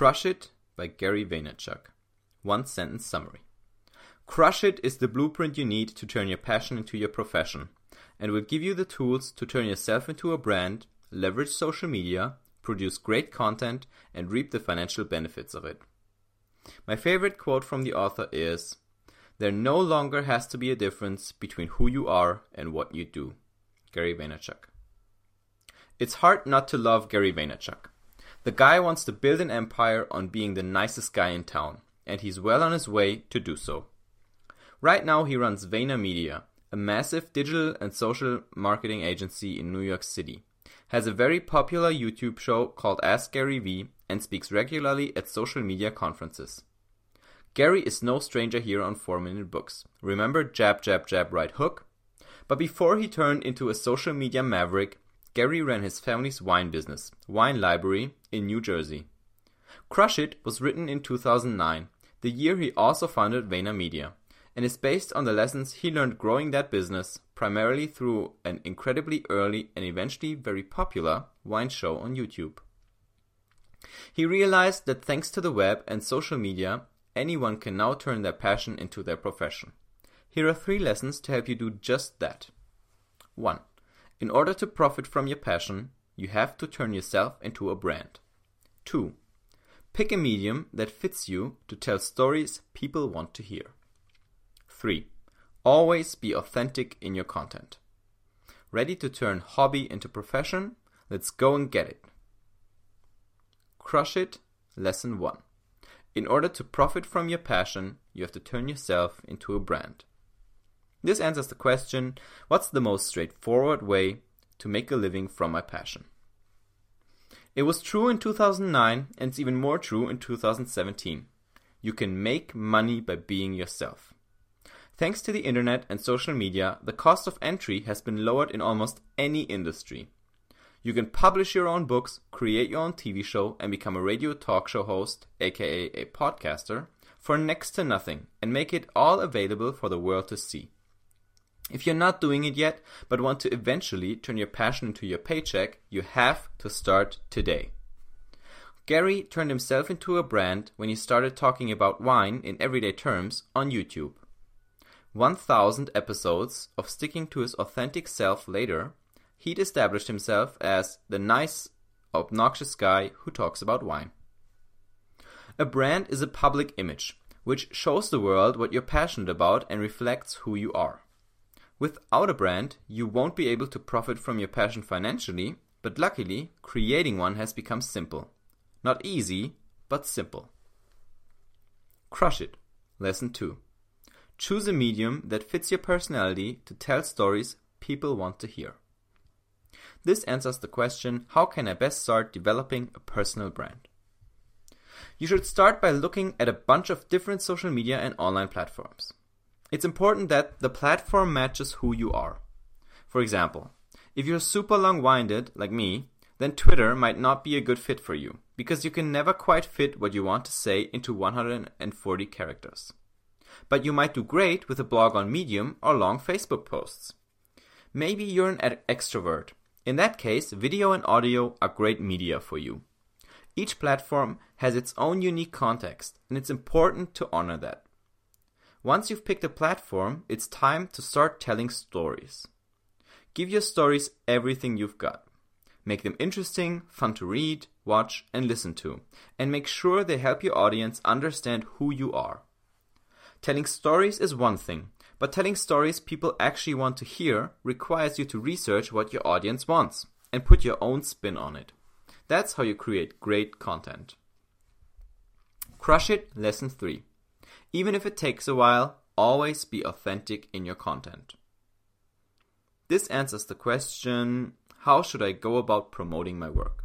Crush It by Gary Vaynerchuk. One sentence summary. Crush It is the blueprint you need to turn your passion into your profession and will give you the tools to turn yourself into a brand, leverage social media, produce great content, and reap the financial benefits of it. My favorite quote from the author is There no longer has to be a difference between who you are and what you do. Gary Vaynerchuk. It's hard not to love Gary Vaynerchuk. The guy wants to build an empire on being the nicest guy in town, and he's well on his way to do so. Right now, he runs VaynerMedia, a massive digital and social marketing agency in New York City, has a very popular YouTube show called Ask Gary Vee, and speaks regularly at social media conferences. Gary is no stranger here on 4 Minute Books. Remember Jab, Jab, Jab, Right Hook? But before he turned into a social media maverick, Gary ran his family's wine business, Wine Library, in New Jersey. Crush It was written in 2009, the year he also founded VaynerMedia, and is based on the lessons he learned growing that business, primarily through an incredibly early and eventually very popular wine show on YouTube. He realized that thanks to the web and social media, anyone can now turn their passion into their profession. Here are three lessons to help you do just that. 1. In order to profit from your passion, you have to turn yourself into a brand. 2. Pick a medium that fits you to tell stories people want to hear. 3. Always be authentic in your content. Ready to turn hobby into profession? Let's go and get it. Crush It Lesson 1. In order to profit from your passion, you have to turn yourself into a brand. This answers the question what's the most straightforward way to make a living from my passion? It was true in 2009 and it's even more true in 2017. You can make money by being yourself. Thanks to the internet and social media, the cost of entry has been lowered in almost any industry. You can publish your own books, create your own TV show, and become a radio talk show host, aka a podcaster, for next to nothing and make it all available for the world to see. If you're not doing it yet, but want to eventually turn your passion into your paycheck, you have to start today. Gary turned himself into a brand when he started talking about wine in everyday terms on YouTube. 1000 episodes of sticking to his authentic self later, he'd established himself as the nice, obnoxious guy who talks about wine. A brand is a public image, which shows the world what you're passionate about and reflects who you are. Without a brand, you won't be able to profit from your passion financially, but luckily, creating one has become simple. Not easy, but simple. Crush it. Lesson 2. Choose a medium that fits your personality to tell stories people want to hear. This answers the question how can I best start developing a personal brand? You should start by looking at a bunch of different social media and online platforms. It's important that the platform matches who you are. For example, if you're super long winded, like me, then Twitter might not be a good fit for you, because you can never quite fit what you want to say into 140 characters. But you might do great with a blog on Medium or long Facebook posts. Maybe you're an extrovert. In that case, video and audio are great media for you. Each platform has its own unique context, and it's important to honor that. Once you've picked a platform, it's time to start telling stories. Give your stories everything you've got. Make them interesting, fun to read, watch, and listen to, and make sure they help your audience understand who you are. Telling stories is one thing, but telling stories people actually want to hear requires you to research what your audience wants and put your own spin on it. That's how you create great content. Crush It Lesson 3 even if it takes a while, always be authentic in your content. This answers the question how should I go about promoting my work?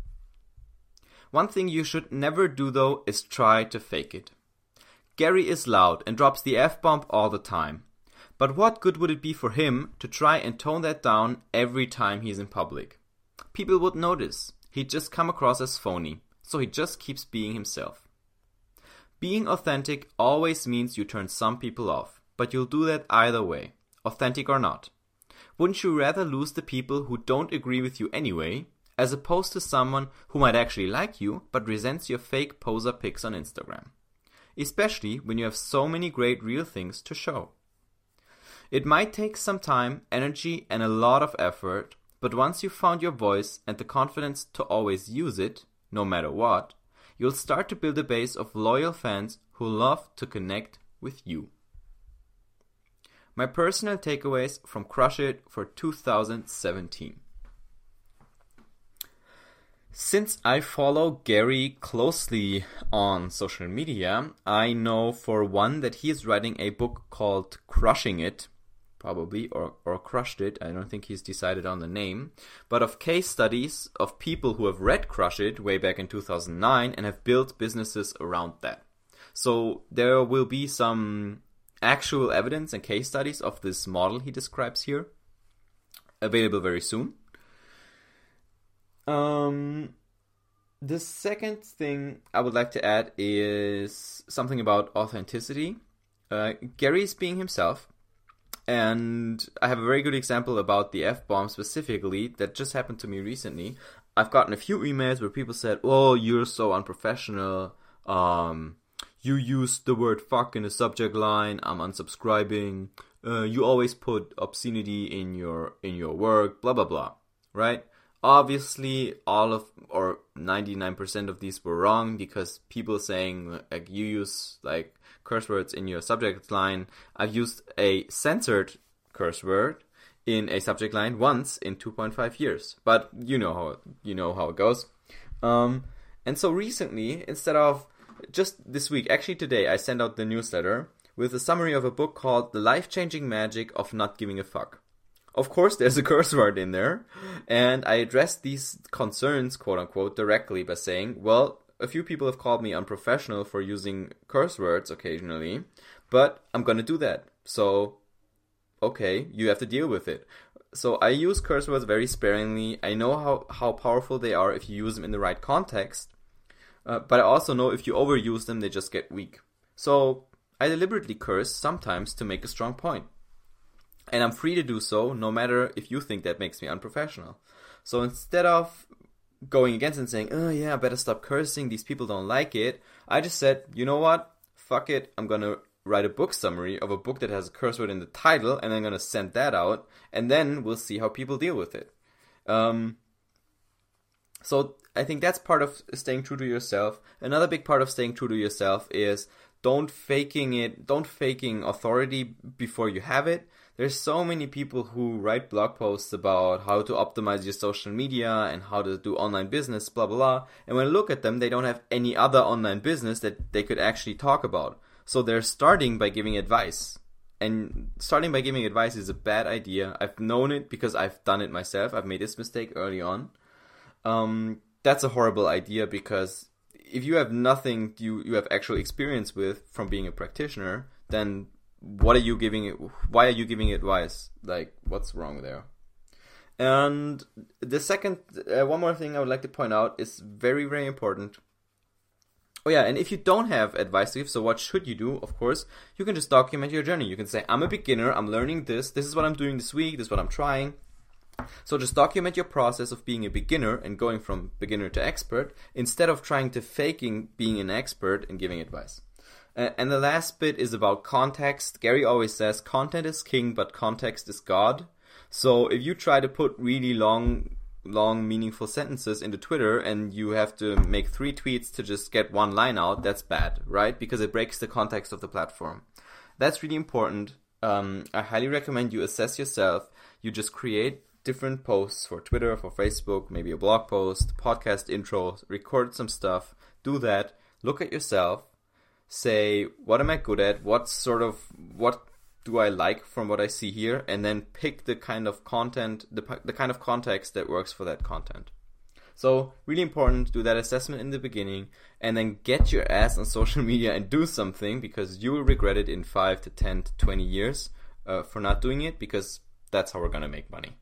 One thing you should never do though is try to fake it. Gary is loud and drops the F bomb all the time. But what good would it be for him to try and tone that down every time he's in public? People would notice. He'd just come across as phony, so he just keeps being himself. Being authentic always means you turn some people off, but you'll do that either way, authentic or not. Wouldn't you rather lose the people who don't agree with you anyway, as opposed to someone who might actually like you but resents your fake poser pics on Instagram. Especially when you have so many great real things to show. It might take some time, energy, and a lot of effort, but once you've found your voice and the confidence to always use it, no matter what, you'll start to build a base of loyal fans who love to connect with you. My personal takeaways from Crush It for 2017. Since I follow Gary closely on social media, I know for one that he is writing a book called Crushing It, probably, or, or Crushed It. I don't think he's decided on the name, but of case studies of people who have read Crush It way back in 2009 and have built businesses around that. So there will be some actual evidence and case studies of this model he describes here available very soon. Um, the second thing I would like to add is something about authenticity. Uh, Gary is being himself, and I have a very good example about the F bomb specifically that just happened to me recently. I've gotten a few emails where people said, Oh, you're so unprofessional. Um, you use the word fuck in the subject line. I'm unsubscribing. Uh, you always put obscenity in your in your work. Blah blah blah. Right? Obviously, all of or 99% of these were wrong because people saying like you use like curse words in your subject line. I've used a censored curse word in a subject line once in 2.5 years. But you know how you know how it goes. Um, and so recently, instead of just this week, actually today, I sent out the newsletter with a summary of a book called The Life Changing Magic of Not Giving a Fuck. Of course, there's a curse word in there, and I addressed these concerns, quote unquote, directly by saying, well, a few people have called me unprofessional for using curse words occasionally, but I'm gonna do that. So, okay, you have to deal with it. So I use curse words very sparingly. I know how, how powerful they are if you use them in the right context, uh, but I also know if you overuse them, they just get weak. So I deliberately curse sometimes to make a strong point. And I'm free to do so, no matter if you think that makes me unprofessional. So instead of going against and saying, oh yeah, I better stop cursing, these people don't like it, I just said, you know what? Fuck it, I'm gonna write a book summary of a book that has a curse word in the title, and I'm gonna send that out, and then we'll see how people deal with it. Um, so I think that's part of staying true to yourself. Another big part of staying true to yourself is don't faking it, don't faking authority before you have it there's so many people who write blog posts about how to optimize your social media and how to do online business, blah blah blah. And when I look at them, they don't have any other online business that they could actually talk about. So they're starting by giving advice. And starting by giving advice is a bad idea. I've known it because I've done it myself. I've made this mistake early on. Um, that's a horrible idea because if you have nothing you, you have actual experience with from being a practitioner, then what are you giving it? Why are you giving advice? Like, what's wrong there? And the second, uh, one more thing I would like to point out is very, very important. Oh yeah, and if you don't have advice to give, so what should you do? Of course, you can just document your journey. You can say, I'm a beginner, I'm learning this, this is what I'm doing this week, this is what I'm trying. So just document your process of being a beginner and going from beginner to expert instead of trying to faking being an expert and giving advice. Uh, and the last bit is about context. Gary always says content is king, but context is God. So if you try to put really long, long, meaningful sentences into Twitter and you have to make three tweets to just get one line out, that's bad, right? Because it breaks the context of the platform. That's really important. Um, I highly recommend you assess yourself. You just create different posts for Twitter, for Facebook, maybe a blog post, podcast intro, record some stuff, do that, look at yourself, say what am I good at, what sort of what do I like from what I see here, and then pick the kind of content, the the kind of context that works for that content. So really important, to do that assessment in the beginning, and then get your ass on social media and do something because you will regret it in five to ten to twenty years uh, for not doing it because that's how we're gonna make money.